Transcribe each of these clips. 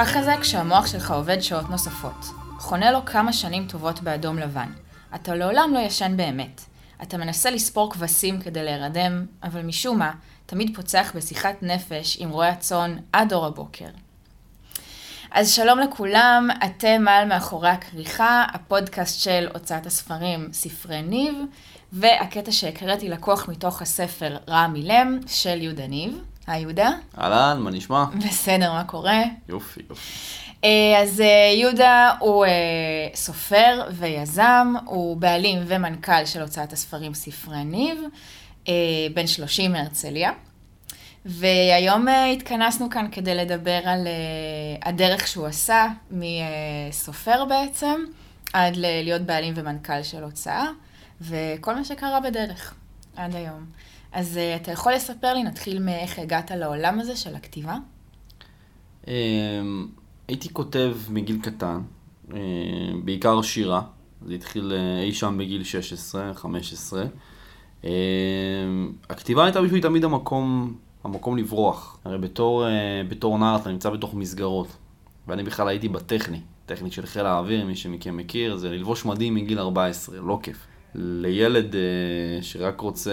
ככה זה כשהמוח שלך עובד שעות נוספות. חונה לו כמה שנים טובות באדום לבן. אתה לעולם לא ישן באמת. אתה מנסה לספור כבשים כדי להירדם, אבל משום מה, תמיד פוצח בשיחת נפש עם רועי הצאן עד אור הבוקר. אז שלום לכולם, אתם על מאחורי הכריכה, הפודקאסט של הוצאת הספרים ספרי ניב, והקטע שהקראתי לקוח מתוך הספר רע מילם של יהודה ניב. היי יהודה. אהלן, מה נשמע? בסדר, מה קורה? יופי, יופי. אה, אז אה, יהודה הוא אה, סופר ויזם, הוא בעלים ומנכ"ל של הוצאת הספרים ספרי ניב, בן 30 מהרצליה. והיום התכנסנו כאן כדי לדבר על הדרך שהוא עשה מסופר בעצם, עד להיות בעלים ומנכ"ל של הוצאה, וכל מה שקרה בדרך עד היום. אז אתה יכול לספר לי, נתחיל מאיך הגעת לעולם הזה של הכתיבה? אמ, הייתי כותב מגיל קטן, אה, בעיקר שירה, זה התחיל אה, אי שם בגיל 16, 15. אה, הכתיבה הייתה בשבילי תמיד המקום, המקום לברוח. הרי בתור, בתור נער אתה נמצא בתוך מסגרות, ואני בכלל הייתי בטכני, טכנית של חיל האוויר, מי שמכם מכיר, זה ללבוש מדים מגיל 14, לא כיף. לילד שרק רוצה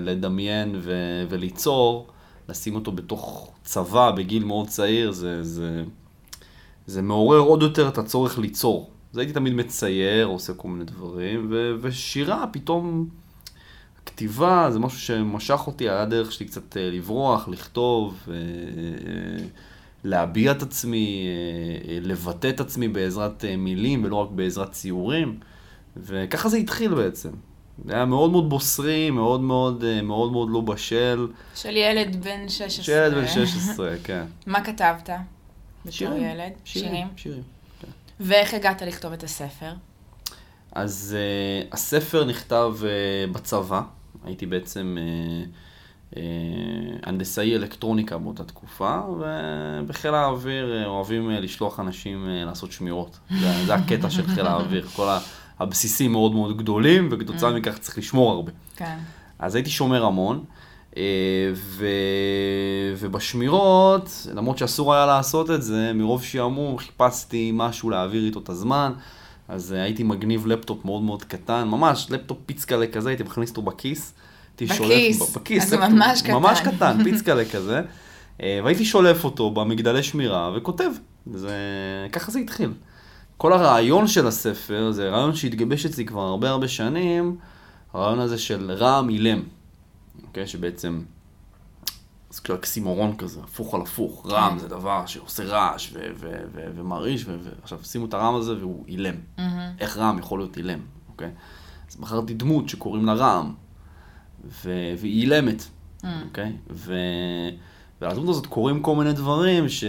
לדמיין ו- וליצור, לשים אותו בתוך צבא בגיל מאוד צעיר, זה, זה, זה מעורר עוד יותר את הצורך ליצור. אז הייתי תמיד מצייר, עושה כל מיני דברים, ו- ושירה, פתאום, כתיבה זה משהו שמשך אותי, היה דרך שלי קצת אה, לברוח, לכתוב, אה, להביע את עצמי, אה, לבטא את עצמי בעזרת מילים ולא רק בעזרת ציורים, וככה זה התחיל בעצם. זה היה מאוד מאוד בוסרי, מאוד מאוד מאוד מאוד לא בשל. של ילד בן 16. של ילד בן 16, כן. מה כתבת? שירים, ילד? שירים. שירים, שירים כן. ואיך הגעת לכתוב את הספר? אז uh, הספר נכתב uh, בצבא, הייתי בעצם uh, uh, הנדסאי אלקטרוניקה באותה תקופה, ובחיל האוויר uh, אוהבים uh, לשלוח אנשים uh, לעשות שמירות. זה, זה הקטע של חיל האוויר, כל הבסיסים מאוד מאוד גדולים, וכתוצאה mm. מכך צריך לשמור הרבה. כן. אז הייתי שומר המון. אה, ו... ובשמירות, למרות שאסור היה לעשות את זה, מרוב שעמום חיפשתי משהו להעביר איתו את הזמן, אז אה, הייתי מגניב לפטופ מאוד מאוד קטן, ממש לפטופ פיצקלה כזה, הייתי מכניס אותו בכיס. בכיס, שולף, בכיס, אז לפטופ, ממש קטן. ממש קטן, פיצקלה כזה, אה, והייתי שולף אותו במגדלי שמירה וכותב, זה... ככה זה התחיל. כל הרעיון של הספר, זה רעיון שהתגבש אצלי כבר הרבה הרבה שנים, הרעיון הזה של רעם אילם. אוקיי? שבעצם, זה כאילו אקסימורון כזה, הפוך על הפוך. רעם זה דבר שעושה רעש ומרעיש, ועכשיו שימו את הרעם הזה והוא אילם. איך רעם יכול להיות אילם, אוקיי? אז בחרתי דמות שקוראים לה רעם, והיא אילמת, אוקיי? ולדמות הזאת קורים כל מיני דברים ש...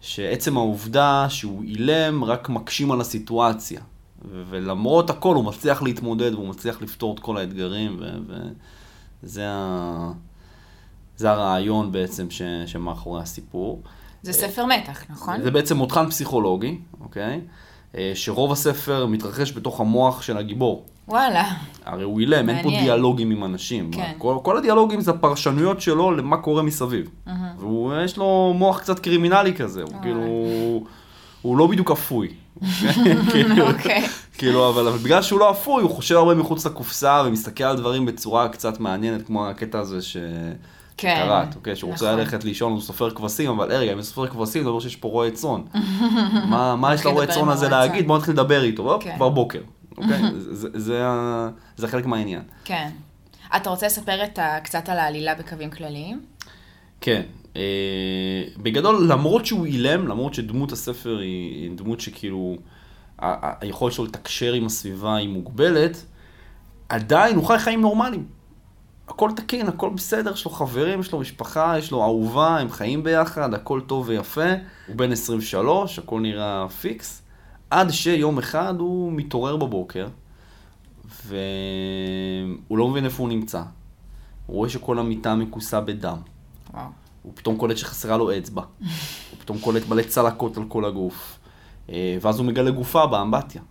שעצם העובדה שהוא אילם רק מקשים על הסיטואציה. ולמרות הכל הוא מצליח להתמודד והוא מצליח לפתור את כל האתגרים, ו... ו... זה, ה... זה הרעיון בעצם ש... שמאחורי הסיפור. זה ספר מתח, נכון? זה בעצם מותחן פסיכולוגי, אוקיי? אה, שרוב הספר מתרחש בתוך המוח של הגיבור. וואלה. הרי הוא אילם, אין פה דיאלוגים עם אנשים. כן. כל, כל הדיאלוגים זה הפרשנויות שלו למה קורה מסביב. Uh-huh. ויש לו מוח קצת קרימינלי כזה, הוא כאילו... הוא לא בדיוק אפוי. כאילו, אוקיי. כאילו, אבל בגלל שהוא לא אפוי, הוא חושב הרבה מחוץ לקופסה ומסתכל על דברים בצורה קצת מעניינת, כמו הקטע הזה ש... כן, קראת, אוקיי, שהוא רוצה נכון. ללכת לישון, הוא סופר כבשים, אבל רגע, אם הוא סופר כבשים, זה אומר שיש פה רועה צאן. מה יש לרועה צאן הזה להגיד? בוא נתחיל לדבר איתו, כן. כבר בוקר, אוקיי? זה חלק מהעניין. כן. אתה רוצה לספר קצת על העלילה בקווים כלליים? כן, אה, בגדול, למרות שהוא אילם, למרות שדמות הספר היא דמות שכאילו, היכולת שלו לתקשר עם הסביבה היא מוגבלת, עדיין הוא חי חיים נורמליים. הכל תקין, הכל בסדר, יש לו חברים, יש לו משפחה, יש לו אהובה, הם חיים ביחד, הכל טוב ויפה. הוא בן 23, הכל נראה פיקס. עד שיום אחד הוא מתעורר בבוקר, והוא לא מבין איפה הוא נמצא. הוא רואה שכל המיטה מכוסה בדם. וואו. הוא פתאום קולט שחסרה לו אצבע. הוא פתאום קולט מלא צלקות על כל הגוף. אה, ואז הוא מגלה גופה באמבטיה,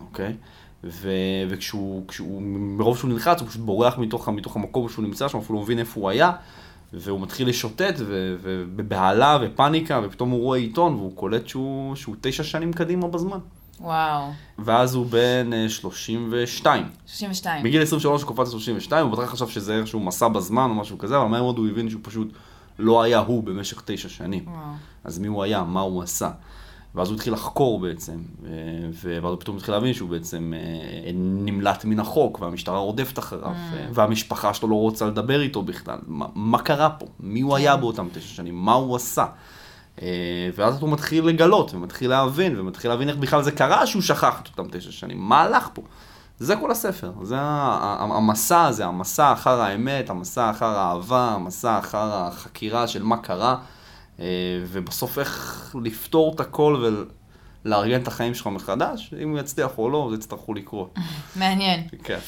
אוקיי? ו... וכשהוא, כשהוא, מרוב שהוא נלחץ, הוא פשוט בורח מתוך, מתוך המקום שהוא נמצא שם, אפילו לא מבין איפה הוא היה, והוא מתחיל לשוטט, ו- ובבהלה ופאניקה, ופתאום הוא רואה עיתון, והוא קולט שהוא, שהוא תשע שנים קדימה בזמן. וואו. ואז הוא בן אה, 32. 32. בגיל 23 הוא קפץ ל-32, הוא בטח חשב שזה איכשהו מסע בזמן או משהו כזה, אבל מהר מאוד הוא הבין שהוא פשוט לא היה הוא במשך תשע שנים. וואו. אז מי הוא היה, מה הוא עשה. ואז הוא התחיל לחקור בעצם, ו- ואז הוא פתאום התחיל להבין שהוא בעצם אה, נמלט מן החוק, והמשטרה רודפת אחריו, mm. והמשפחה שלו לא רוצה לדבר איתו בכלל. מה, מה קרה פה? מי הוא היה באותם תשע שנים? מה הוא עשה? אה, ואז הוא מתחיל לגלות, ומתחיל להבין, ומתחיל להבין איך בכלל זה קרה שהוא שכח את אותם תשע שנים. מה הלך פה? זה כל הספר, זה המסע הזה, המסע אחר האמת, המסע אחר האהבה, המסע אחר החקירה של מה קרה, אה, ובסוף איך לפתור את הכל ולארגן את החיים שלך מחדש, אם הוא יצליח או לא, זה יצטרכו לקרות. מעניין. כן.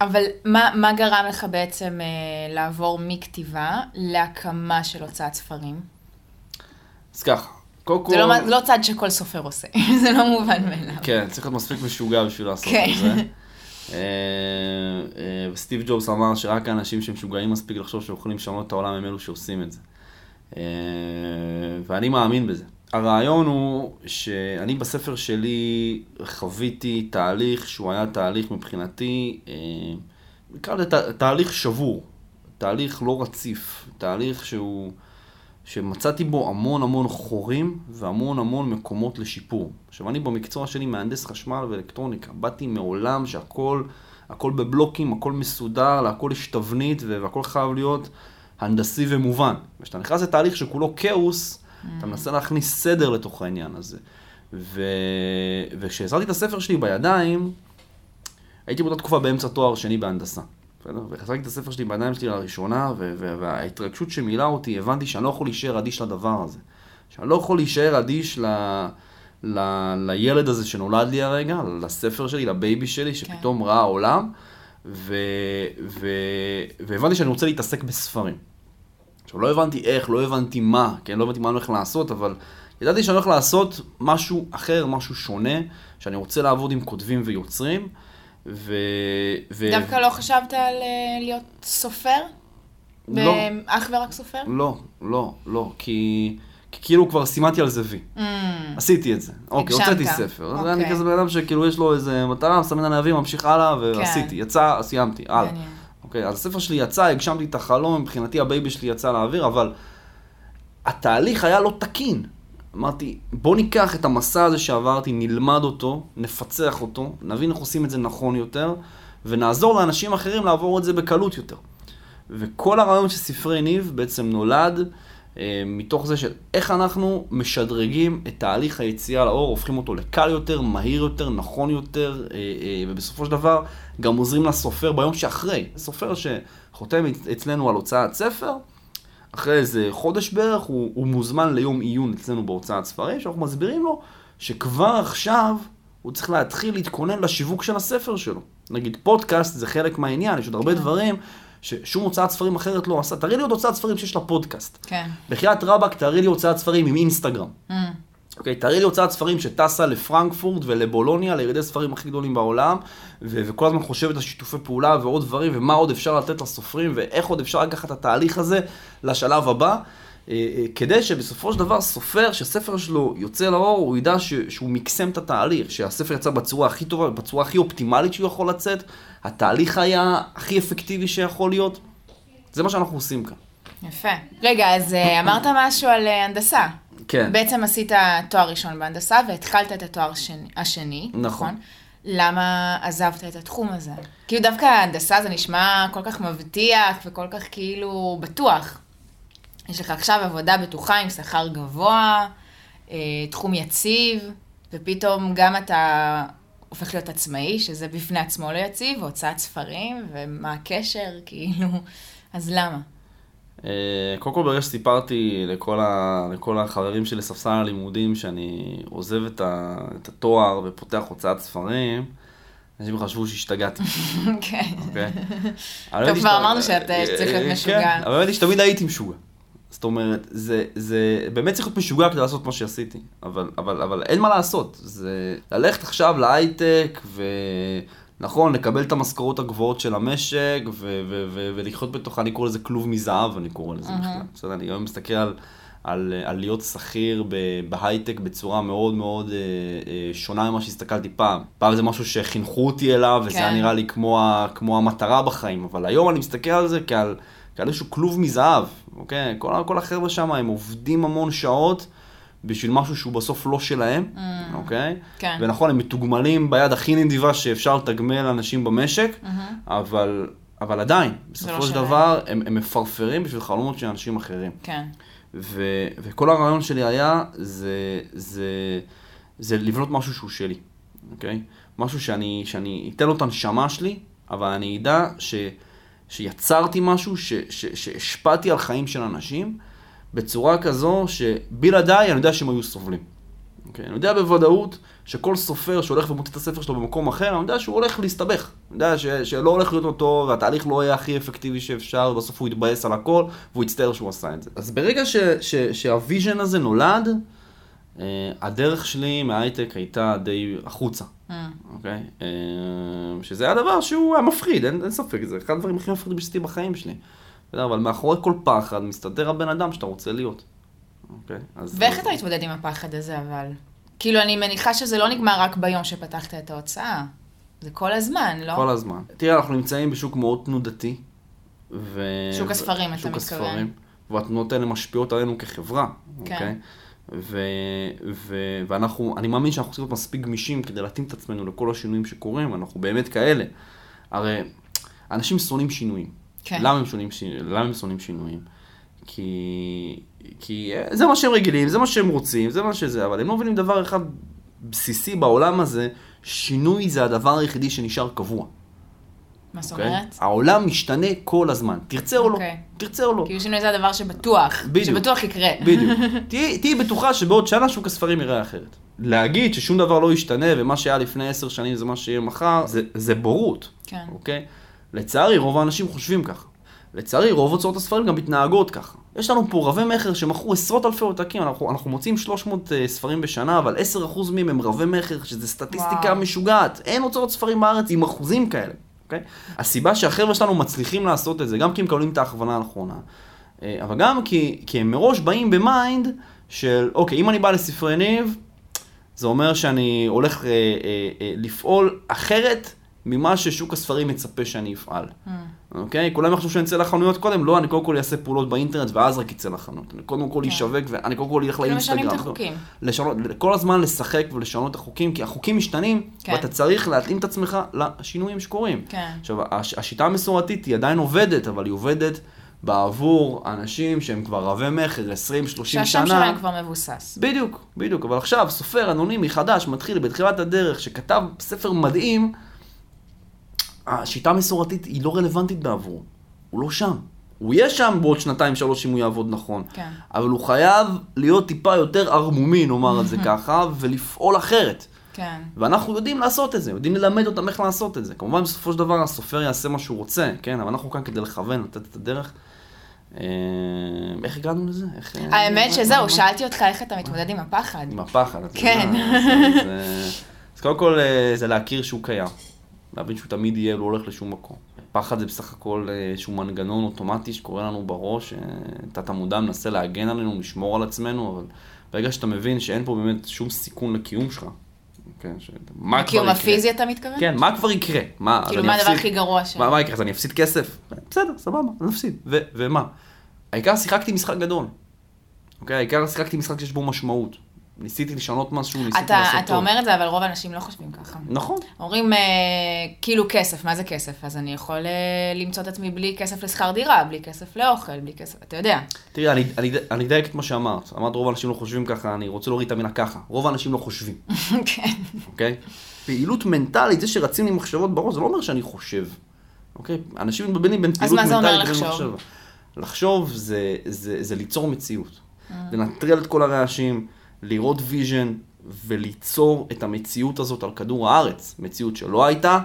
אבל מה, מה גרם לך בעצם אה, לעבור מכתיבה להקמה של הוצאת ספרים? אז ככה, קודם כל... זה לא, לא צעד שכל סופר עושה, זה לא מובן מאליו. כן, צריך להיות מספיק משוגע בשביל לעשות כן. את זה. אה, אה, וסטיב ג'ובס אמר שרק האנשים שמשוגעים מספיק לחשוב שיכולים לשנות את העולם הם אלו שעושים את זה. אה, ואני מאמין בזה. הרעיון הוא שאני בספר שלי חוויתי תהליך שהוא היה תהליך מבחינתי, אה, נקרא לזה תה- תהליך שבור, תהליך לא רציף, תהליך שהוא, שמצאתי בו המון המון חורים והמון המון מקומות לשיפור. עכשיו אני במקצוע שלי מהנדס חשמל ואלקטרוניקה, באתי מעולם שהכל, הכל בבלוקים, הכל מסודר, להכל יש תבנית והכל חייב להיות הנדסי ומובן. וכשאתה נכנס לתהליך שכולו כאוס, אתה מנסה להכניס סדר לתוך העניין הזה. ו... וכשהזרתי את הספר שלי בידיים, הייתי באותה תקופה באמצע תואר שני בהנדסה. בסדר? והחזקתי את הספר שלי בידיים שלי לראשונה, ו- וההתרגשות שמילאה אותי, הבנתי שאני לא יכול להישאר אדיש לדבר הזה. שאני לא יכול להישאר אדיש ל... ל... לילד הזה שנולד לי הרגע, לספר שלי, לבייבי שלי, שפתאום ראה עולם, ו... ו... והבנתי שאני רוצה להתעסק בספרים. עכשיו, לא הבנתי איך, לא הבנתי מה, כן, לא הבנתי מה אני הולך לעשות, אבל ידעתי שאני הולך לעשות משהו אחר, משהו שונה, שאני רוצה לעבוד עם כותבים ויוצרים, ו... ו... דווקא לא חשבת על אה, להיות סופר? לא. אך ורק סופר? לא, לא, לא, כי... כי כאילו כבר סימנתי על זה וי. Mm, עשיתי את זה. אוקיי. הוצאתי ספר. אוקיי. אני כזה בן אדם שכאילו יש לו איזה מטרה, מסמן עליה וי, ממשיך הלאה, ועשיתי. יצא, סיימתי, הלאה. מעניין. אוקיי, אז הספר שלי יצא, הגשמתי את החלום, מבחינתי ה baby שלי יצא לאוויר, אבל התהליך היה לא תקין. אמרתי, בוא ניקח את המסע הזה שעברתי, נלמד אותו, נפצח אותו, נבין איך עושים את זה נכון יותר, ונעזור לאנשים אחרים לעבור את זה בקלות יותר. וכל הרעיון של ספרי ניב בעצם נולד מתוך זה של איך אנחנו משדרגים את תהליך היציאה לאור, הופכים אותו לקל יותר, מהיר יותר, נכון יותר, אה, אה, ובסופו של דבר גם עוזרים לסופר ביום שאחרי. סופר שחותם אצלנו על הוצאת ספר, אחרי איזה חודש בערך, הוא, הוא מוזמן ליום עיון אצלנו בהוצאת ספרים, שאנחנו מסבירים לו שכבר עכשיו הוא צריך להתחיל להתכונן לשיווק של הספר שלו. נגיד פודקאסט זה חלק מהעניין, יש עוד הרבה דברים ששום הוצאת ספרים אחרת לא עשה. תראי לי עוד הוצאת ספרים שיש לה פודקאסט. כן. בחייאת רבאק, תראי לי הוצאת ספרים עם אינסטגרם. Mm, אוקיי, תראי לי הוצאת ספרים שטסה לפרנקפורט ולבולוניה, לירידי ספרים הכי גדולים בעולם, ו- וכל הזמן חושבת על שיתופי פעולה ועוד דברים, ומה עוד אפשר לתת לסופרים, ואיך עוד אפשר לקחת את התהליך הזה לשלב הבא, כדי שבסופו של דבר סופר, שהספר שלו יוצא לאור, הוא ידע ש- שהוא מקסם את התהליך, שהספר יצא בצורה הכי טובה, בצורה הכי אופטימלית שהוא יכול לצאת, התהליך היה הכי אפקטיבי שיכול להיות. זה מה שאנחנו עושים כאן. יפה. רגע, אז אה, אמרת משהו על אה, הנדסה. כן. בעצם עשית תואר ראשון בהנדסה והתחלת את התואר השני, השני נכון. נכון? למה עזבת את התחום הזה? כאילו דווקא ההנדסה זה נשמע כל כך מבטיח וכל כך כאילו בטוח. יש לך עכשיו עבודה בטוחה עם שכר גבוה, אה, תחום יציב, ופתאום גם אתה הופך להיות עצמאי, שזה בפני עצמו לא יציב, והוצאת ספרים, ומה הקשר, כאילו, אז למה? אה, קודם כל ברגע שסיפרתי לכל, ה... לכל החברים שלי לספסל הלימודים שאני עוזב את, ה... את התואר ופותח הוצאת ספרים, אנשים חשבו שהשתגעתי, כן. אוקיי? טוב, כבר אמרנו שאתה צריך להיות אה, משוגע. כן, אבל האמת היא שתמיד הייתי משוגע. זאת אומרת, זה, זה באמת צריך להיות משוגע כדי לעשות מה שעשיתי, אבל, אבל, אבל אין מה לעשות. זה ללכת עכשיו להייטק נכון, לקבל את המשכורות הגבוהות של המשק, ו- ו- ו- ולחיות בתוכה, אני קורא לזה כלוב מזהב, אני קורא לזה בכלל. בסדר, אני גם מסתכל על, על, על להיות שכיר בהייטק בצורה מאוד מאוד אה, אה, שונה ממה שהסתכלתי פעם. פעם זה משהו שחינכו אותי אליו, וזה כן. היה נראה לי כמו, ה- כמו המטרה בחיים, אבל היום אני מסתכל על זה כעל, כעל איזשהו כלוב מזהב, אוקיי? כל, כל החבר'ה שם, הם עובדים המון שעות. בשביל משהו שהוא בסוף לא שלהם, אוקיי? כן. ונכון, הם מתוגמלים ביד הכי נדיבה שאפשר לתגמל אנשים במשק, אבל, אבל עדיין, לא בסופו של שלהם. דבר, הם, הם מפרפרים בשביל חלומות של אנשים אחרים. כן. ו, וכל הרעיון שלי היה, זה, זה, זה לבנות משהו שהוא שלי, אוקיי? משהו שאני, שאני אתן לו את הנשמה שלי, אבל אני אדע ש, שיצרתי משהו, שהשפעתי על חיים של אנשים, בצורה כזו שבלעדיי אני יודע שהם היו סובלים. אוקיי? אני יודע בוודאות שכל סופר שהולך ומוציא את הספר שלו במקום אחר, אני יודע שהוא הולך להסתבך. אני יודע ש, שלא הולך להיות טוב, והתהליך לא יהיה הכי אפקטיבי שאפשר, ובסוף הוא יתבאס על הכל, והוא יצטער שהוא עשה את זה. אז ברגע שה vision הזה נולד, הדרך שלי מההייטק הייתה די החוצה, אוקיי? אה, שזה היה דבר שהוא היה מפחיד, אין, אין ספק, זה אחד הדברים הכי מפחידים שעשיתי בחיים שלי. אבל מאחורי כל פחד מסתתר הבן אדם שאתה רוצה להיות. אוקיי? אז... ואיך אתה מתמודד עם הפחד הזה, אבל? כאילו, אני מניחה שזה לא נגמר רק ביום שפתחת את ההוצאה. זה כל הזמן, לא? כל הזמן. תראה, אנחנו נמצאים בשוק מאוד תנודתי. ו... שוק הספרים, אתה שוק מתכוון. הספרים, והתנודות האלה משפיעות עלינו כחברה, כן. אוקיי? ו... ו... ואנחנו, אני מאמין שאנחנו צריכים להיות מספיק גמישים כדי להתאים את עצמנו לכל השינויים שקורים, ואנחנו באמת כאלה. הרי אנשים שונאים שינויים. כן. למה הם שונאים, ש... למה הם שונאים שינויים? כי... כי אה, זה מה שהם רגילים, זה מה שהם רוצים, זה מה שזה, אבל הם לא מבינים דבר אחד בסיסי בעולם הזה, שינוי זה הדבר היחידי שנשאר קבוע. מה זאת אוקיי? אומרת? העולם משתנה כל הזמן, תרצה או לא, אוקיי. תרצה או לא. כאילו שינוי זה הדבר שבטוח, בדיוק. שבטוח יקרה. בדיוק. תהיי תהיי בטוחה שבעוד שנה שוק הספרים יראה אחרת. להגיד ששום דבר לא ישתנה ומה שהיה לפני עשר שנים זה מה שיהיה מחר, זה, זה בורות, כן. אוקיי? לצערי, רוב האנשים חושבים ככה. לצערי, רוב הוצאות הספרים גם מתנהגות ככה. יש לנו פה רבי מכר שמכרו עשרות אלפי עותקים, אנחנו, אנחנו מוצאים 300 uh, ספרים בשנה, אבל 10% מהם הם רבי מכר, שזה סטטיסטיקה וואו. משוגעת. אין הוצאות ספרים בארץ עם אחוזים כאלה, אוקיי? הסיבה שהחבר'ה שלנו מצליחים לעשות את זה, גם כי הם מקבלים את ההכוונה הנכונה, אה, אבל גם כי, כי הם מראש באים ב mind של, אוקיי, אם אני בא לספרי ניב, זה אומר שאני הולך אה, אה, אה, לפעול אחרת ממה ששוק הספרים מצפה שאני אפעל. Mm. אוקיי? כולם יחשבו שאני אצא לחנויות קודם, לא, אני קודם כל אעשה פעולות באינטרנט ואז רק אצא לחנות. אני קודם כל כן. אשווק ואני קודם כל אלך כאילו משנים לאינסטגרם. את החוקים. לשנות, כל הזמן לשחק ולשנות את החוקים, כי החוקים משתנים, כן. ואתה צריך להתאים את עצמך לשינויים שקורים. כן. עכשיו, הש, השיטה המסורתית היא עדיין עובדת, אבל היא עובדת בעבור אנשים שהם כבר רבי מכר 20-30 שנה. שהשם שלהם כבר מבוסס. בדיוק, בדיוק. אבל עכשיו, סופר אנונימי חדש, מתחיל בתחילת הדרך, שכתב ספר מדהים, השיטה המסורתית היא לא רלוונטית בעבורו. הוא לא שם. הוא יהיה שם בעוד שנתיים, שלוש, אם הוא יעבוד נכון. כן. אבל הוא חייב להיות טיפה יותר ערמומי, נאמר את זה ככה, ולפעול אחרת. כן. ואנחנו יודעים לעשות את זה, יודעים ללמד אותם איך לעשות את זה. כמובן, בסופו של דבר הסופר יעשה מה שהוא רוצה, כן? אבל אנחנו כאן כדי לכוון, לתת את הדרך. אה, איך הגענו לזה? איך, אה, האמת מה- שזהו, שאלתי אותך איך אתה מתמודד עם הפחד. עם הפחד. כן. אז קודם כל אה, זה להכיר שהוא קיים. להבין שהוא תמיד יהיה, לא הולך לשום מקום. פחד זה בסך הכל אה, איזשהו מנגנון אוטומטי שקורה לנו בראש, אה, תת המודע מנסה להגן עלינו, לשמור על עצמנו, אבל ברגע שאתה מבין שאין פה באמת שום סיכון לקיום שלך, כן, ש... מה כבר הקיום יקרה? הפיזי אתה מתכוון? כן, מה כבר יקרה? מה, כאילו, מה הדבר הכי גרוע ש... מה, מה יקרה? אז אני אפסיד כסף? בסדר, סבבה, אני אפסיד. ו- ומה? העיקר שיחקתי משחק גדול. אוקיי? העיקר שיחקתי משחק שיש בו משמעות. ניסיתי לשנות משהו, ניסיתי אתה, לעשות אתה טוב. אומר את זה, אבל רוב האנשים לא חושבים ככה. נכון. אומרים, אה, כאילו כסף, מה זה כסף? אז אני יכול אה, למצוא את עצמי בלי כסף לשכר דירה, בלי כסף לאוכל, בלי כסף, אתה יודע. תראי, אני- אני אני אדייק את מה שאמרת. אמרת רוב האנשים לא חושבים ככה, אני רוצה להוריד את המילה ככה. רוב האנשים לא חושבים, כן. אוקיי? פעילות מנטלית, זה שרצים לי מחשבות בראש, זה לא אומר שאני חושב. אוקיי? אנשים מתבלבלים בין פעילות מה זה מנטלית אומר לבין לחשוב? מחשבה. לחשוב זה, זה, זה ליצור מציאות. אה. לנטרל את כל הרעשים, לראות vision וליצור את המציאות הזאת על כדור הארץ. מציאות שלא הייתה,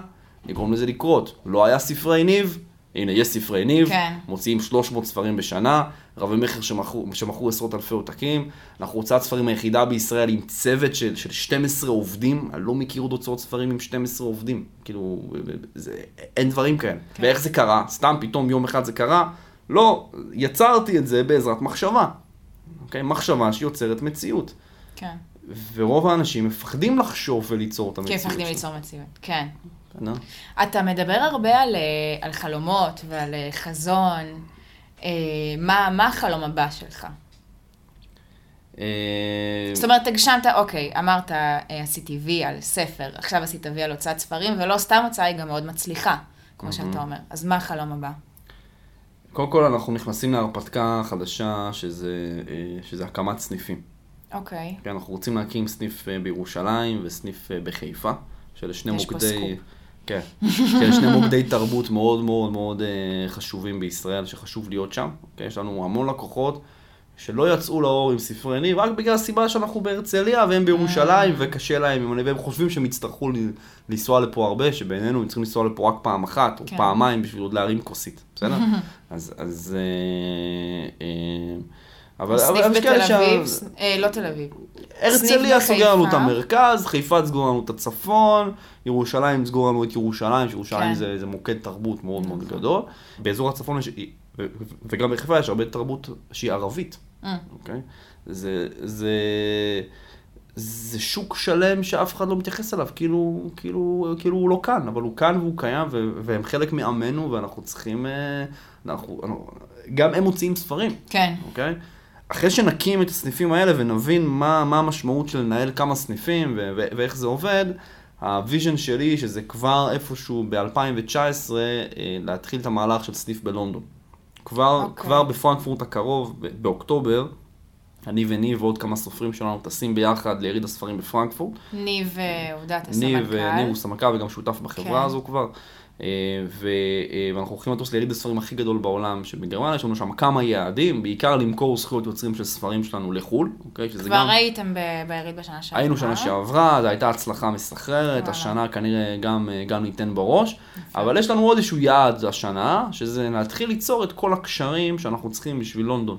לגרום לזה לקרות. לא היה ספרי ניב, הנה, יש ספרי ניב, כן. מוציאים 300 ספרים בשנה, רבי מכר שמכרו, שמכרו עשרות אלפי עותקים. אנחנו הוצאת ספרים היחידה בישראל עם צוות של, של 12 עובדים, אני לא מכיר עוד הוצאות ספרים עם 12 עובדים. כאילו, זה, אין דברים כאלה. כן. ואיך זה קרה? סתם פתאום יום אחד זה קרה? לא, יצרתי את זה בעזרת מחשבה. אוקיי? מחשבה שיוצרת מציאות. כן. ורוב האנשים מפחדים לחשוב וליצור את כי המציאות. מפחדים שלהם. ליצור מציאות, כן. נו. אתה מדבר הרבה על, אה, על חלומות ועל אה, חזון. אה, מה, מה החלום הבא שלך? אה, זאת אומרת, הגשמת, אוקיי, אמרת, אה, עשיתי וי על ספר, עכשיו עשית וי על הוצאת ספרים, ולא סתם הוצאה היא גם מאוד מצליחה, כמו שאתה אומר. אז מה החלום הבא? קודם כל אנחנו נכנסים להרפתקה חדשה, שזה, אה, שזה הקמת סניפים. אוקיי. כן, אנחנו רוצים להקים סניף אה, בירושלים וסניף אה, בחיפה, שאלה שני יש פה מוקדי... סקופ. כן, שאלה שני מוקדי תרבות מאוד מאוד מאוד אה, חשובים בישראל, שחשוב להיות שם. אוקיי? יש לנו המון לקוחות שלא יצאו לאור עם ספרי ניב, רק בגלל הסיבה שאנחנו בהרצליה והם בירושלים, וקשה להם, והם חושבים שהם יצטרכו לנסוע לפה הרבה, שבעינינו הם צריכים לנסוע לפה רק פעם אחת, או כן. פעמיים בשביל עוד להרים כוסית, בסדר? אז, אז... אה, אה, אבל, אבל סניף יש כאלה בתל אביב, ס- אה, לא תל אביב. הרצליה סוגר לנו את. המרכז, חיפה סגור לנו את הצפון, ירושלים סגור לנו את ירושלים, שירושלים כן. זה, זה מוקד תרבות מאוד מאוד נכון. גדול. באזור הצפון יש, וגם בחיפה יש הרבה תרבות שהיא ערבית, אה, אוקיי? זה, זה, זה שוק שלם שאף אחד לא מתייחס אליו, כאילו, כאילו, כאילו הוא לא כאן, אבל הוא כאן והוא קיים, והם חלק מעמנו, ואנחנו צריכים, אה, אנחנו, גם הם מוציאים ספרים. כן. אוקיי? אחרי שנקים את הסניפים האלה ונבין מה, מה המשמעות של לנהל כמה סניפים ו- ו- ואיך זה עובד, ה vision שלי שזה כבר איפשהו ב-2019 להתחיל את המהלך של סניף בלונדון. כבר, אוקיי. כבר בפרנקפורט הקרוב, באוקטובר, אני וניב ועוד כמה סופרים שלנו טסים ביחד ליריד הספרים בפרנקפורט. ניב אה, עובדת ניב, אה, ניב הסמנכ"ל. הוא סמנכ"ל וגם שותף בחברה כן. הזו כבר. אה, אה, ואנחנו הולכים לטוס ליריד הספרים הכי גדול בעולם, שבגרמניה יש לנו שם כמה יעדים, בעיקר למכור זכויות יוצרים של ספרים שלנו לחו"ל, אוקיי? שזה כבר גם... הייתם ב- ביריד בשנה שעברה. היינו שנה שעברה, זו הייתה הצלחה מסחררת, וואלה. השנה כנראה גם, אה, גם ניתן בראש, אבל יש לנו עוד איזשהו יעד השנה, שזה להתחיל ליצור את כל הקשרים שאנחנו צריכים בשביל לונדון,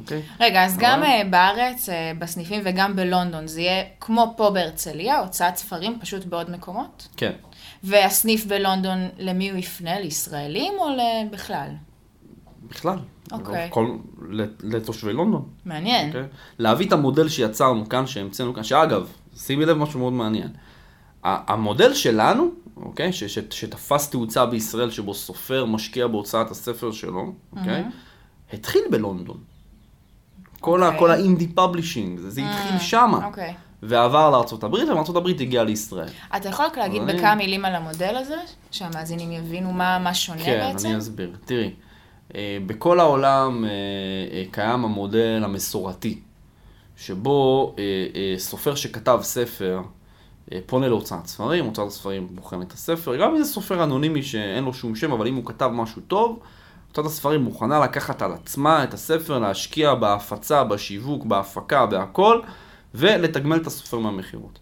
אוקיי? רגע, אז גם אבל- אה, בארץ, בסניפים וגם בלונדון, זה יהיה כמו פה בהרצליה, הוצאת ספרים פשוט בעוד מקומות? כן. והסניף בלונדון, למי הוא יפנה? לישראלים או בכלל? בכלל. אוקיי. כל, לתושבי לונדון. מעניין. אוקיי? להביא את המודל שיצרנו כאן, שהמצאנו כאן, שאגב, שימי לב משהו מאוד מעניין. המודל שלנו, אוקיי, ש- ש- שתפס תאוצה בישראל, שבו סופר משקיע בהוצאת הספר שלו, אוקיי, התחיל בלונדון. כל, ה- אוקיי. כל ה indie publishing, זה, זה התחיל שמה, אוקיי. ועבר ומארצות הברית הגיע לישראל. אתה יכול רק להגיד אני- בכמה מילים על המודל הזה, שהמאזינים יבינו מה, מה שונה כן, בעצם? אני אסביר. תראי, אה, בכל העולם אה, אה, קיים המודל המסורתי, שבו סופר שכתב ספר פונה להוצאת ספרים, הוצאת הספרים בוחן את הספר, גם אם זה סופר אנונימי שאין לו שום שם, אבל אם הוא כתב משהו טוב, הוצאת הספרים מוכנה לקחת על עצמה את הספר, להשקיע בהפצה, בשיווק, בהפקה, בהכל, ולתגמל את הסופר מהמכירות.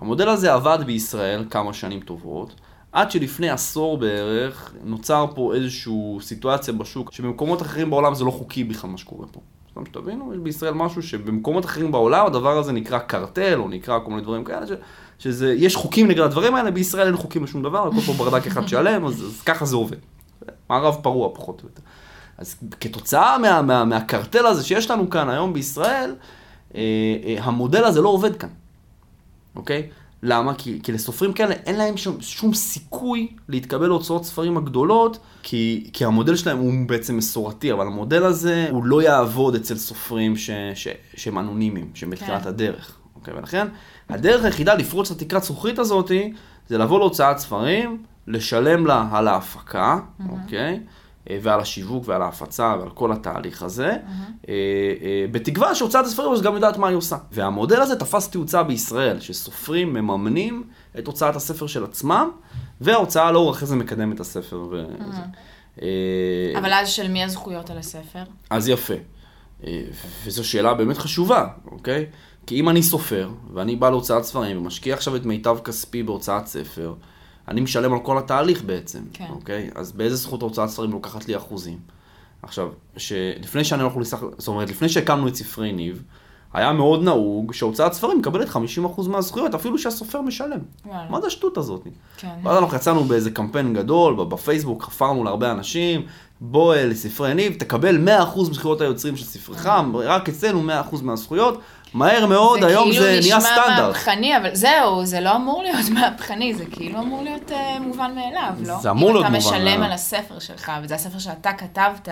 המודל הזה עבד בישראל כמה שנים טובות, עד שלפני עשור בערך נוצר פה איזושהי סיטואציה בשוק, שבמקומות אחרים בעולם זה לא חוקי בכלל מה שקורה פה. סתם שתבינו, יש בישראל משהו שבמקומות אחרים בעולם הדבר הזה נקרא קרטל, או נקרא כל מיני דברים כאלה, ש, שזה, יש חוקים נגד הדברים האלה, בישראל אין חוקים לשום דבר, הכל פה ברדק אחד שלם, אז, אז ככה זה עובד. מערב פרוע פחות או יותר. אז כתוצאה מה, מה, מהקרטל הזה שיש לנו כאן היום בישראל, המודל הזה לא עובד כאן, אוקיי? למה? כי, כי לסופרים כאלה אין להם שום, שום סיכוי להתקבל להוצאות ספרים הגדולות, כי, כי המודל שלהם הוא בעצם מסורתי, אבל המודל הזה הוא לא יעבוד אצל סופרים ש, ש, שהם אנונימיים, שהם בתחילת כן. הדרך, אוקיי? ולכן הדרך היחידה לפרוץ את התקרת זכוכית הזאתי, זה לבוא להוצאת ספרים, לשלם לה על ההפקה, אוקיי? אה, ועל השיווק ועל ההפצה ועל כל התהליך הזה, אה, אה, בתקווה שהוצאת הספרים הזאת גם יודעת מה היא עושה. והמודל הזה תפס תאוצה בישראל, שסופרים מממנים את הוצאת הספר של עצמם, וההוצאה לאור אחרי זה מקדם את הספר. ו... אבל אז של מי הזכויות על הספר? אז יפה. וזו שאלה באמת חשובה, אוקיי? כי אם אני סופר, ואני בא להוצאת ספרים ומשקיע עכשיו את מיטב כספי בהוצאת ספר, אני משלם על כל התהליך בעצם, כן. אוקיי? אז באיזה זכות הוצאת ספרים לוקחת לי אחוזים? עכשיו, שלפני שאני הולך לסך, זאת אומרת, לפני שהקמנו את ספרי ניב, היה מאוד נהוג שהוצאת ספרים מקבלת 50% מהזכויות, אפילו שהסופר משלם. וואלה. מה זה השטות הזאת? כן. ואז אנחנו יצאנו באיזה קמפיין גדול, בפייסבוק חפרנו להרבה אנשים, בוא אה, לספרי ניב, תקבל 100% מזכויות היוצרים של ספרך, רק אצלנו 100% מהזכויות, מהר מאוד, היום זה נהיה כאילו נשמע סטנדרט. מהפכני, אבל זהו, זה לא אמור להיות מהפכני, זה כאילו אמור להיות אה, מובן מאליו, לא? זה אמור להיות אם מובן אתה משלם מאליו. על הספר שלך, וזה הספר שאתה כתבת,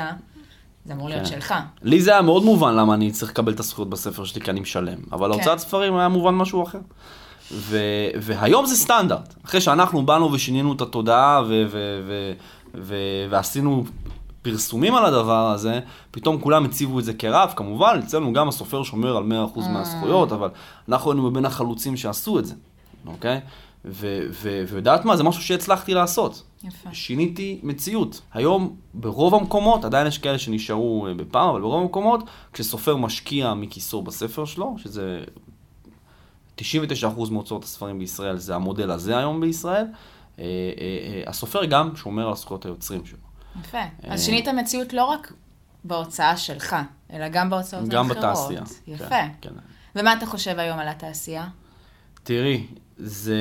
זה אמור להיות כן. שלך. לי זה היה מאוד מובן למה אני צריך לקבל את הזכויות בספר שלי כי אני משלם, אבל כן. להוצאת ספרים היה מובן משהו אחר. ו- והיום זה סטנדרט, אחרי שאנחנו באנו ושינינו את התודעה ו- ו- ו- ו- ועשינו פרסומים על הדבר הזה, פתאום כולם הציבו את זה כרב, כמובן, אצלנו גם הסופר שומר על 100% אה. מהזכויות, אבל אנחנו היינו מבין החלוצים שעשו את זה, אוקיי? ויודעת מה, זה משהו שהצלחתי לעשות. יפה. שיניתי מציאות. היום ברוב המקומות, עדיין יש כאלה שנשארו אה, בפעם, אבל ברוב המקומות, כשסופר משקיע מכיסו בספר שלו, שזה 99% מהוצאות הספרים בישראל, זה המודל הזה היום בישראל, אה, הסופר גם שומר על זכויות היוצרים שלו. יפה. אז שינית מציאות לא רק בהוצאה שלך, אלא גם בהוצאות האחרות. גם בתעשייה. יפה. כן, כן. ומה אתה חושב היום על התעשייה? תראי, זה,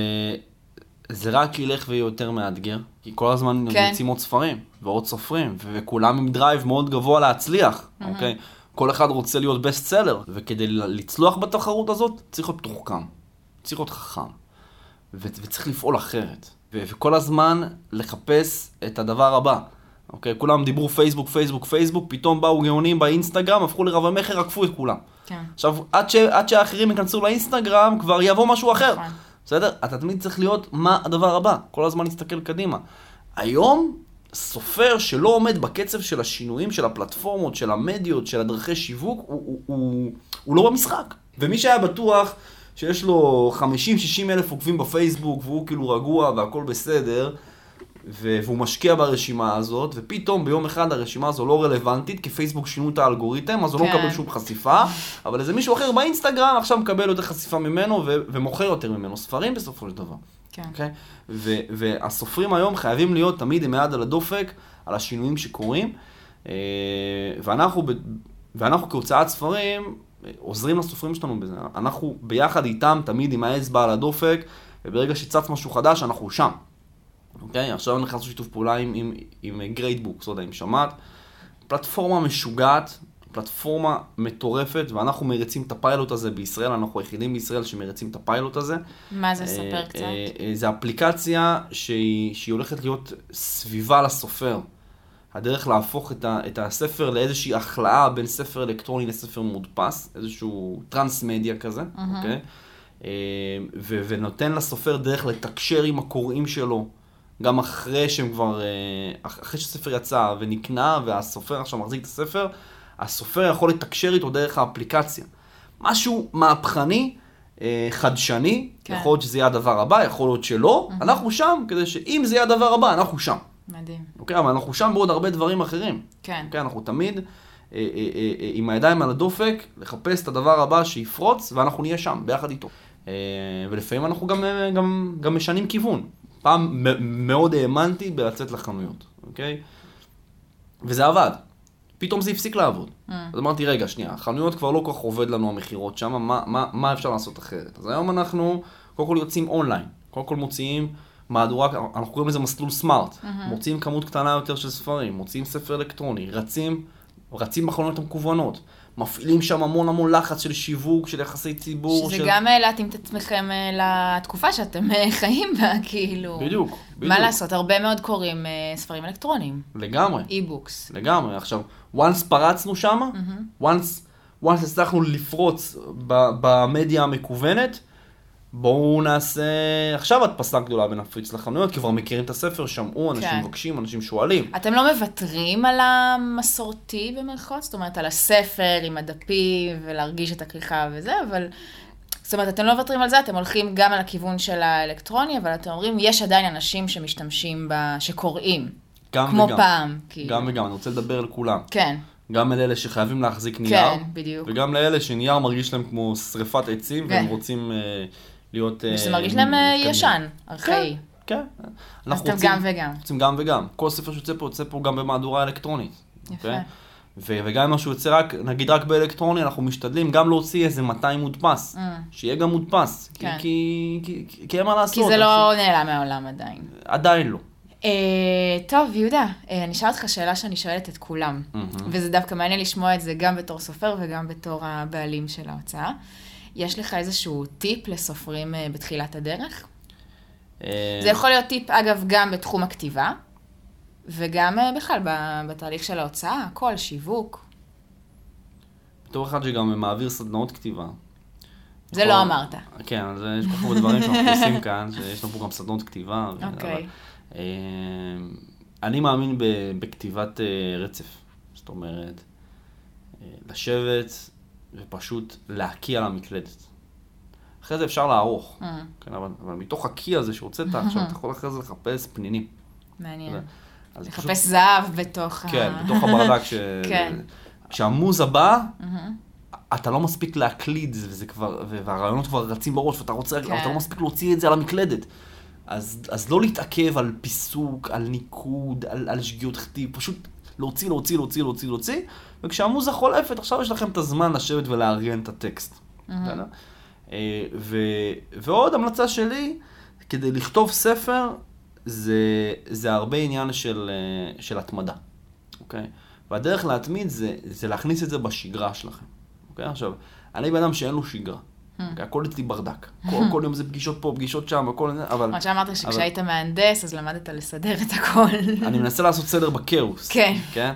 זה רק ילך ויהיה יותר מאתגר, כי כל הזמן כן. יוצאים עוד ספרים ועוד סופרים, וכולם עם drive מאוד גבוה להצליח, אוקיי? כל אחד רוצה להיות best seller, וכדי לצלוח בתחרות הזאת, צריך להיות מתוחכם, צריך להיות חכם, ו- וצריך לפעול אחרת, ו- וכל הזמן לחפש את הדבר הבא. אוקיי, כולם דיברו פייסבוק, פייסבוק, פייסבוק, פתאום באו גאונים באינסטגרם, הפכו לרבי מכר, עקפו את כולם. כן. עכשיו, עד, ש... עד שהאחרים ייכנסו לאינסטגרם, כבר יבוא משהו אחר. נכון. בסדר? אתה תמיד צריך להיות מה הדבר הבא, כל הזמן להסתכל קדימה. היום, סופר שלא עומד בקצב של השינויים של הפלטפורמות, של המדיות, של הדרכי שיווק, הוא, הוא, הוא, הוא לא במשחק. ומי שהיה בטוח שיש לו 50-60 אלף עוקבים בפייסבוק, והוא כאילו רגוע והכל בסדר, ו- והוא משקיע ברשימה הזאת, ופתאום ביום אחד הרשימה הזו לא רלוונטית, כי פייסבוק שינו את האלגוריתם, אז הוא לא כן. מקבל שום חשיפה, אבל איזה מישהו אחר באינסטגרם עכשיו מקבל יותר חשיפה ממנו ו- ומוכר יותר ממנו ספרים בסופו של דבר. כן. אוקיי? ו- והסופרים היום חייבים להיות תמיד עם היד על הדופק, על השינויים שקורים, אה, ואנחנו, ב- ואנחנו כהוצאת ספרים אה, עוזרים לסופרים שלנו בזה. אנחנו ביחד איתם תמיד עם האצבע על הדופק, וברגע שצץ משהו חדש אנחנו שם. אוקיי? עכשיו נכנסנו שיתוף פעולה עם, עם, עם Great Books, לא יודע אם שמעת. פלטפורמה משוגעת, פלטפורמה מטורפת, ואנחנו מריצים את הפיילוט הזה בישראל, אנחנו היחידים בישראל שמריצים את הפיילוט הזה. מה זה, ספר אה, קצת. אה, אה, זה אפליקציה שהיא, שהיא הולכת להיות סביבה לסופר. הדרך להפוך את, ה, את הספר לאיזושהי החלאה בין ספר אלקטרוני לספר מודפס, איזשהו טרנס-מדיה כזה, אוקיי? אה, ו, ונותן לסופר דרך לתקשר עם הקוראים שלו, גם אחרי שהם כבר, אה, אח- אחרי שהספר יצא ונקנה והסופר עכשיו מחזיק את הספר, הסופר יכול לתקשר איתו דרך האפליקציה. משהו מהפכני, אה, חדשני, כן. יכול להיות שזה יהיה הדבר הבא, יכול להיות שלא, אנחנו שם כדי שאם זה יהיה הדבר הבא, אנחנו שם. מדהים. אוקיי, אבל אנחנו שם בעוד הרבה דברים אחרים. כן. אוקיי, אנחנו תמיד אה, אה, אה, אה, עם הידיים על הדופק, לחפש את הדבר הבא שיפרוץ, ואנחנו נהיה שם, ביחד איתו. אה, ולפעמים אנחנו גם, אה, גם, גם משנים כיוון. פעם מאוד האמנתי בלצאת לחנויות, אוקיי? וזה עבד. פתאום זה הפסיק לעבוד. אז אמרתי, רגע, שנייה, החנויות כבר לא כל כך עובד לנו המכירות שם, מה, מה, מה אפשר לעשות אחרת? אז היום אנחנו, קודם כל יוצאים אונליין. קודם כל מוציאים מהדורה, אנחנו קוראים לזה מסלול smart. מוציאים כמות קטנה יותר של ספרים, מוציאים ספר אלקטרוני, רצים, רצים בחנויות המקוונות. מפעילים שם המון המון לחץ של שיווק, של יחסי ציבור. שזה של... גם אה, להתאים את עצמכם אה, לתקופה שאתם אה, חיים בה, כאילו. בדיוק, מה בדיוק. לעשות, הרבה מאוד קוראים ספרים אלקטרוניים, לגמרי. e-books. לגמרי. עכשיו, once פרצנו שם, once, once הצלחנו לפרוץ ב- במדיה המקוונת, בואו נעשה עכשיו הדפסה גדולה ונפריץ לחנויות, כי כבר מכירים את הספר, שמעו, אנשים כן. מבקשים, אנשים שואלים. אתם לא מוותרים על המסורתי במרכאות? זאת אומרת, על הספר עם הדפים ולהרגיש את הכריכה וזה, אבל... זאת אומרת, אתם לא מוותרים על זה, אתם הולכים גם על הכיוון של האלקטרוני, אבל אתם אומרים, יש עדיין אנשים שמשתמשים ב... שקוראים. גם כמו וגם. פעם, כאילו. גם וגם, אני רוצה לדבר על כולם. כן, גם על אלה שחייבים להחזיק נייר, כן, בדיוק. וגם לאלה שנייר מרגיש להם כמו שריפת עצים, והם כן. רוצים אה, להיות... אה, שזה מרגיש להם אה. ישן, ארכאי. כן. אז אנחנו אתם רוצים- גם וגם. רוצים גם וגם. כל ספר שיוצא פה, יוצא פה גם במהדורה אלקטרונית. יפה. אוקיי? ו- וגם אם משהו יוצא רק, נגיד רק באלקטרוני, אנחנו משתדלים גם להוציא איזה 200 מודפס. Mm. שיהיה גם מודפס. כן. כי, כי, כי, כי אין מה לעשות. כי זה לא נעלם מהעולם עדיין. עדיין לא. אה, טוב, יהודה, אה, אני אשאל אותך שאלה שאני שואלת את כולם. מהמם. וזה דווקא מעניין לשמוע את זה גם בתור סופר וגם בתור הבעלים של ההוצאה. יש לך איזשהו טיפ לסופרים אה, בתחילת הדרך? אה, זה יכול להיות טיפ, אגב, גם בתחום הכתיבה, וגם אה, בכלל בתהליך של ההוצאה, הכל, שיווק. בתור אחד שגם מעביר סדנאות כתיבה. זה יכול- לא אמרת. כן, אז יש כל כך הרבה דברים שאנחנו עושים כאן, שיש לנו פה גם סדנאות כתיבה. אוקיי. אני מאמין בכתיבת רצף. זאת אומרת, לשבת ופשוט להקיא על המקלדת. אחרי זה אפשר לערוך, אה, כן, אבל, אבל מתוך הקיא הזה שהוצאת עכשיו, אתה יכול אחרי זה לחפש פנינים. מעניין. אז פשוט- לחפש זהב בתוך ה... כן, בתוך הברדק, ש... כן. כשהמוזה באה, מהמם. אתה לא מספיק להקליד, וזה כבר, והרעיונות כבר רצים בראש, ואתה רוצה, כן. כן. אתה לא מספיק להוציא את זה על המקלדת. אז, אז לא להתעכב על פיסוק, על ניקוד, על, על שגיאות כתיב, פשוט להוציא, להוציא, להוציא, להוציא, להוציא, וכשהמוזה חולפת, עכשיו יש לכם את הזמן לשבת ולארגן את הטקסט. בסדר? אה, ו, ועוד המלצה שלי, כדי לכתוב ספר, זה, זה הרבה עניין של, אה, של התמדה, אוקיי? והדרך להתמיד זה, זה להכניס את זה בשגרה שלכם, אוקיי? עכשיו, אני בן אדם שאין לו שגרה. אוקיי? הכל אצלי ברדק. כל, כל יום זה פגישות פה, פגישות שם, הכל זה, אבל כמו שאמרת שכשהיית מהנדס, אז למדת לסדר את הכל. אני מנסה לעשות סדר בכאוס. כן. כן?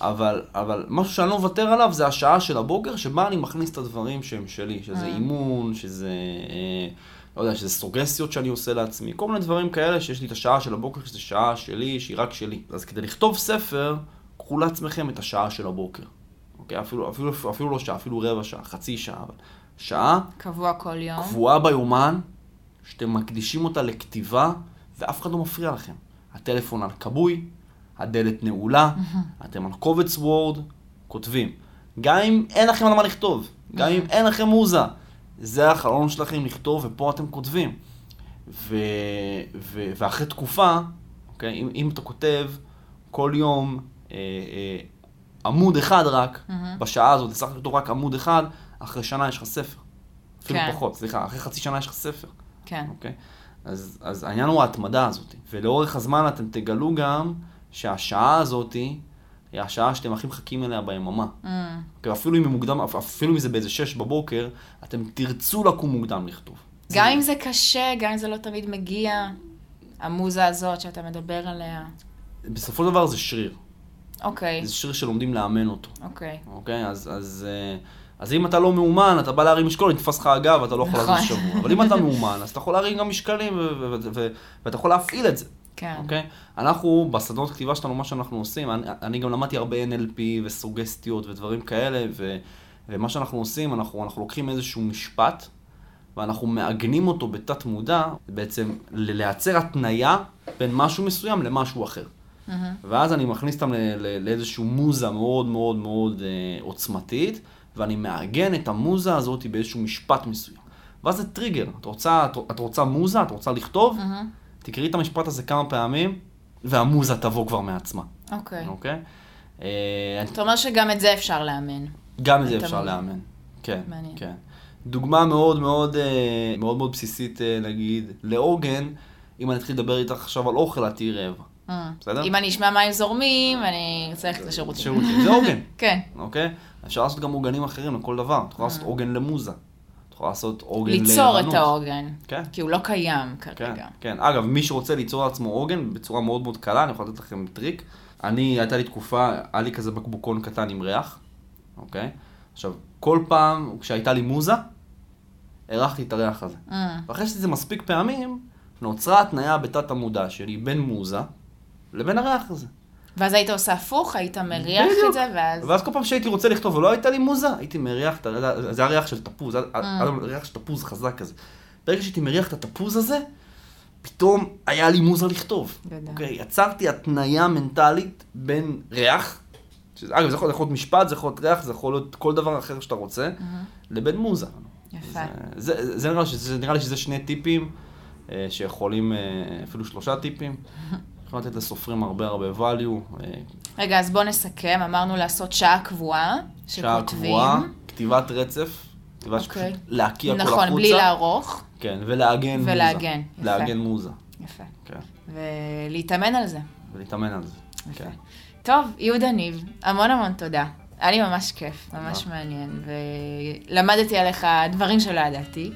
אבל, אבל משהו שאני לא מוותר עליו זה השעה של הבוקר שבה אני מכניס את הדברים שהם שלי, שזה אימון, שזה, אה, לא יודע, שזה סוגסיות שאני עושה לעצמי, כל מיני דברים כאלה שיש לי את השעה של הבוקר, שזו שעה שלי, שהיא רק שלי. אז כדי לכתוב ספר, קחו לעצמכם את השעה של הבוקר. אוקיי? אפילו, אפילו, אפילו לא שעה, אפילו רבע שעה, חצי שעה, אבל שעה קבוע כל יום. קבועה ביומן, שאתם מקדישים אותה לכתיבה, ואף אחד לא מפריע לכם. הטלפון על כבוי, הדלת נעולה, אתם על קובץ וורד, כותבים. גם אם אין לכם על מה לכתוב, גם אם אין לכם מוזה, זה החלון שלכם לכתוב, ופה אתם כותבים. ו... ו... ואחרי תקופה, אוקיי, אם, אם אתה כותב כל יום אה, אה, עמוד אחד רק, בשעה הזאת, צריך לכתוב רק עמוד אחד, אחרי שנה יש לך ספר. אפילו כן. פחות, סליחה, אחרי חצי שנה יש לך ספר. כן. אוקיי? אז, אז העניין הוא ההתמדה הזאת. ולאורך הזמן אתם תגלו גם שהשעה הזאת היא השעה שאתם הכי מחכים אליה ביממה. Mm, אוקיי? אפילו אם מוקדם, אפילו אם זה באיזה שש בבוקר, אתם תרצו לקום מוקדם לכתוב. גם אם זה קשה, גם אם זה לא תמיד מגיע, המוזה הזאת שאתה מדבר עליה. בסופו של דבר זה שריר. אוקיי, זה שריר שלומדים לאמן אותו. אוקיי. אוקיי? אז, אז, אה, אז אם אתה לא מאומן, אתה בא להרים משקול, נתפס לך הגב, אתה לא יכול נכון. לזוז שבוע. אבל אם אתה מאומן, אז אתה יכול להרים גם משקלים, ואתה יכול להפעיל את זה. כן. אוקיי? אנחנו, בסדנות כתיבה שלנו, מה שאנחנו עושים, אני, אני גם למדתי הרבה NLP וסוגסטיות ודברים כאלה, ו, ומה שאנחנו עושים, אנחנו, אנחנו לוקחים איזשהו משפט, ואנחנו מעגנים אותו בתת מודע, בעצם לייצר התניה בין משהו מסוים למשהו אחר. מהמם. ואז אני מכניס אותם ל- ל- לאיזשהו מוזה מאוד מאוד מאוד אה, עוצמתית, ואני מעגן את המוזה הזאת באיזשהו משפט מסוים. ואז זה טריגר. את רוצה, את, את רוצה מוזה, את רוצה לכתוב, מהמם. תקראי את המשפט הזה כמה פעמים, והמוזה תבוא כבר מעצמה, אוקיי. אוקיי? אה, אתה אומר שגם את זה אפשר לאמן. גם את זה את אפשר המוזה. לאמן. כן, מעניין. כן. דוגמה מאוד מאוד אה, מאוד מאוד בסיסית, אה, נגיד, לעוגן, אם אני אתחיל לדבר איתך עכשיו על אוכל, את תהיי רעבה. אה. בסדר? אם אני אשמע מים זורמים, אני ארצה ללכת לשירותים. שירותים, זה עוגן. כן. אוקיי? אפשר לעשות גם עוגנים אחרים לכל דבר. את יכולה לעשות עוגן למוזה. את יכולה לעשות עוגן לערנות. ליצור את העוגן. כן. כי הוא לא קיים כן, כרגע. כן. אגב, מי שרוצה ליצור לעצמו עוגן בצורה מאוד מאוד קלה, אני יכול לתת לכם טריק. אני, הייתה לי תקופה, היה לי כזה בקבוקון קטן עם ריח, אוקיי? עכשיו, כל פעם כשהייתה לי מוזה, הרחתי את הריח הזה. אה. ואחרי שעשיתי את זה מספיק פעמים, נוצרה התניה בתת המודע שלי בין מוזה לבין הריח הזה. ואז היית עושה הפוך, היית מריח בדיוק. את זה, ואז... ואז כל פעם שהייתי רוצה לכתוב ולא הייתה לי מוזה, הייתי מריח, זה היה ריח של תפוז, אה. היה ריח של תפוז חזק כזה. ברגע שהייתי מריח את התפוז הזה, פתאום היה לי מוזה לכתוב. אוקיי, יצרתי התניה מנטלית בין ריח, שזה, אגב, זה יכול, זה יכול להיות משפט, זה יכול להיות ריח, זה יכול להיות כל דבר אחר שאתה רוצה, לבין מוזה. יפה. זה, זה, זה, נראה לי שזה, נראה לי שזה שני טיפים אה, שיכולים, אה, אפילו שלושה טיפים. יכולים לתת לסופרים הרבה הרבה value. אה, רגע, אז בוא נסכם. אמרנו לעשות שעה קבועה, שעה שכותבים. קבועה, כתיבת רצף, כתיבה שפשוט אוקיי. להקיא הכל החוצה. נכון, בלי לערוך. כן, ולעגן מוזה. ולעגן, יפה. לעגן מוזה, יפה. כן. ולהתאמן על זה. ולהתאמן על זה. יפה. כן. טוב, יהודה ניב, המון המון תודה. היה לי ממש כיף, ממש מעניין, ולמדתי עליך דברים שלא ידעתי,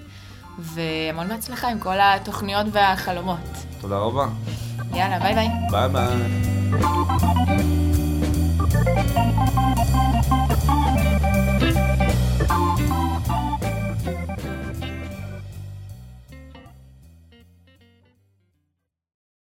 והמון בהצלחה עם כל התוכניות והחלומות. תודה רבה. יאללה, ביי ביי. ביי ביי.